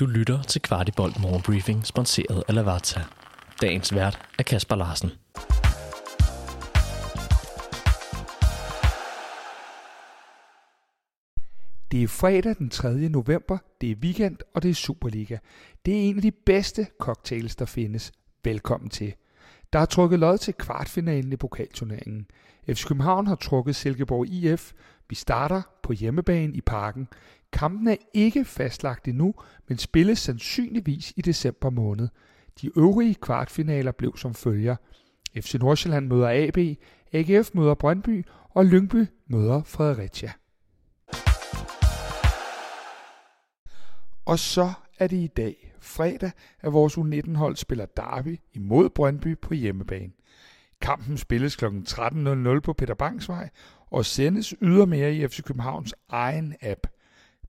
Du lytter til Kvartibolt Morgenbriefing, sponsoreret af Lavazza. Dagens vært er Kasper Larsen. Det er fredag den 3. november, det er weekend, og det er Superliga. Det er en af de bedste cocktails, der findes. Velkommen til. Der er trukket lod til kvartfinalen i pokalturneringen. FC København har trukket Silkeborg IF. Vi starter på hjemmebane i parken. Kampen er ikke fastlagt endnu, men spilles sandsynligvis i december måned. De øvrige kvartfinaler blev som følger. FC Nordsjælland møder AB, AGF møder Brøndby, og Lyngby møder Fredericia. Og så er det i dag, fredag, at vores U19-hold spiller derby imod Brøndby på hjemmebane. Kampen spilles kl. 13.00 på Peter Bangsvej og sendes ydermere i FC Københavns egen app.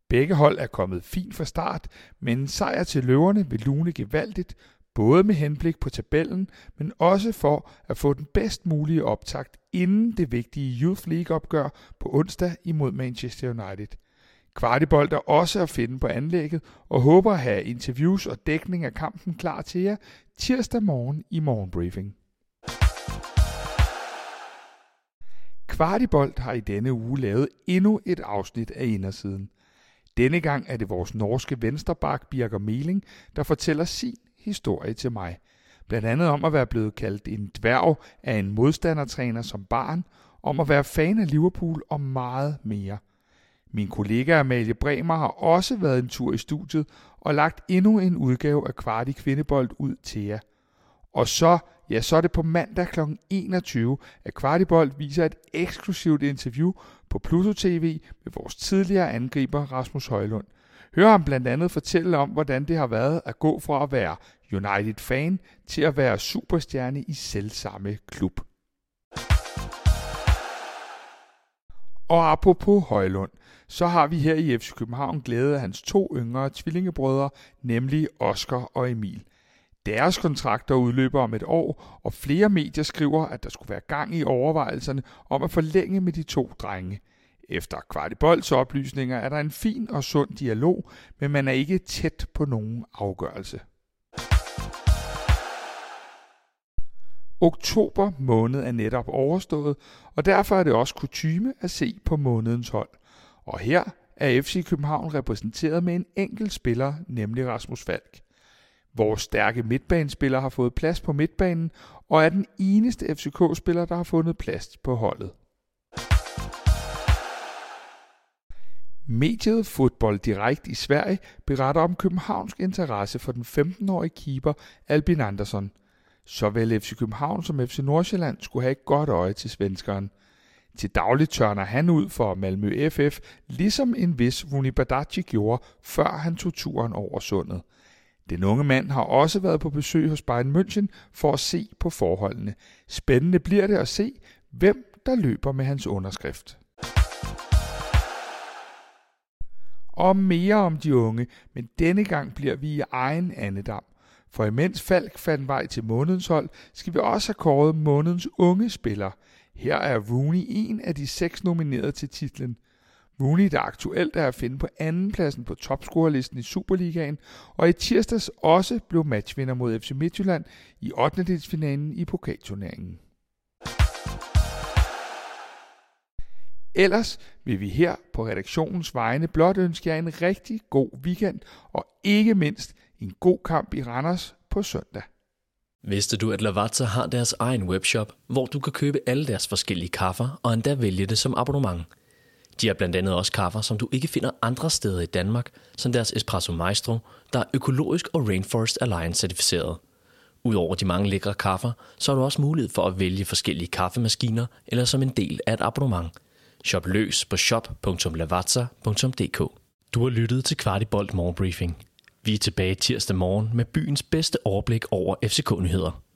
Begge hold er kommet fint fra start, men en sejr til løverne vil lune gevaldigt, både med henblik på tabellen, men også for at få den bedst mulige optakt inden det vigtige Youth League-opgør på onsdag imod Manchester United. Kvartibold er også at finde på anlægget og håber at have interviews og dækning af kampen klar til jer tirsdag morgen i morgenbriefing. Kvartibolt har i denne uge lavet endnu et afsnit af Indersiden. Denne gang er det vores norske vensterbak Birger Meling, der fortæller sin historie til mig. Blandt andet om at være blevet kaldt en dværg af en modstandertræner som barn, om at være fan af Liverpool og meget mere. Min kollega Amalie Bremer har også været en tur i studiet og lagt endnu en udgave af Kvarti Kvindebold ud til jer. Og så, ja, så er det på mandag kl. 21, at Kvartibold viser et eksklusivt interview på Pluto TV med vores tidligere angriber Rasmus Højlund. Hør ham blandt andet fortælle om, hvordan det har været at gå fra at være United-fan til at være superstjerne i selvsamme klub. Og apropos Højlund, så har vi her i FC København glæde af hans to yngre tvillingebrødre, nemlig Oscar og Emil. Deres kontrakter udløber om et år, og flere medier skriver, at der skulle være gang i overvejelserne om at forlænge med de to drenge. Efter Kvartibolds oplysninger er der en fin og sund dialog, men man er ikke tæt på nogen afgørelse. Oktober måned er netop overstået, og derfor er det også kutyme at se på månedens hold. Og her er FC København repræsenteret med en enkelt spiller, nemlig Rasmus Falk. Vores stærke midtbanespiller har fået plads på midtbanen, og er den eneste FCK-spiller, der har fundet plads på holdet. Mediet Fodbold Direkt i Sverige beretter om københavnsk interesse for den 15-årige keeper Albin Andersson. Såvel FC København som FC Nordsjælland skulle have et godt øje til svenskeren. Til daglig tørner han ud for Malmø FF, ligesom en vis Rune Badaci gjorde, før han tog turen over sundet. Den unge mand har også været på besøg hos Bayern München for at se på forholdene. Spændende bliver det at se, hvem der løber med hans underskrift. Og mere om de unge, men denne gang bliver vi i egen andedam. For imens Falk fandt vej til månedens hold, skal vi også have kåret månedens unge spiller. Her er Rooney en af de seks nominerede til titlen. Rooney, der aktuelt er at finde på andenpladsen på topscorerlisten i Superligaen, og i tirsdags også blev matchvinder mod FC Midtjylland i 8. finalen i pokalturneringen. Ellers vil vi her på redaktionens vegne blot ønske jer en rigtig god weekend, og ikke mindst en god kamp i Randers på søndag. Vidste du, at Lavazza har deres egen webshop, hvor du kan købe alle deres forskellige kaffer og endda vælge det som abonnement? De har blandt andet også kaffer, som du ikke finder andre steder i Danmark, som deres Espresso Maestro, der er økologisk og Rainforest Alliance certificeret. Udover de mange lækre kaffer, så har du også mulighed for at vælge forskellige kaffemaskiner eller som en del af et abonnement. Shop løs på shop.lavazza.dk Du har lyttet til Kvartibolt Morgenbriefing. Vi er tilbage tirsdag morgen med byens bedste overblik over FCK-nyheder.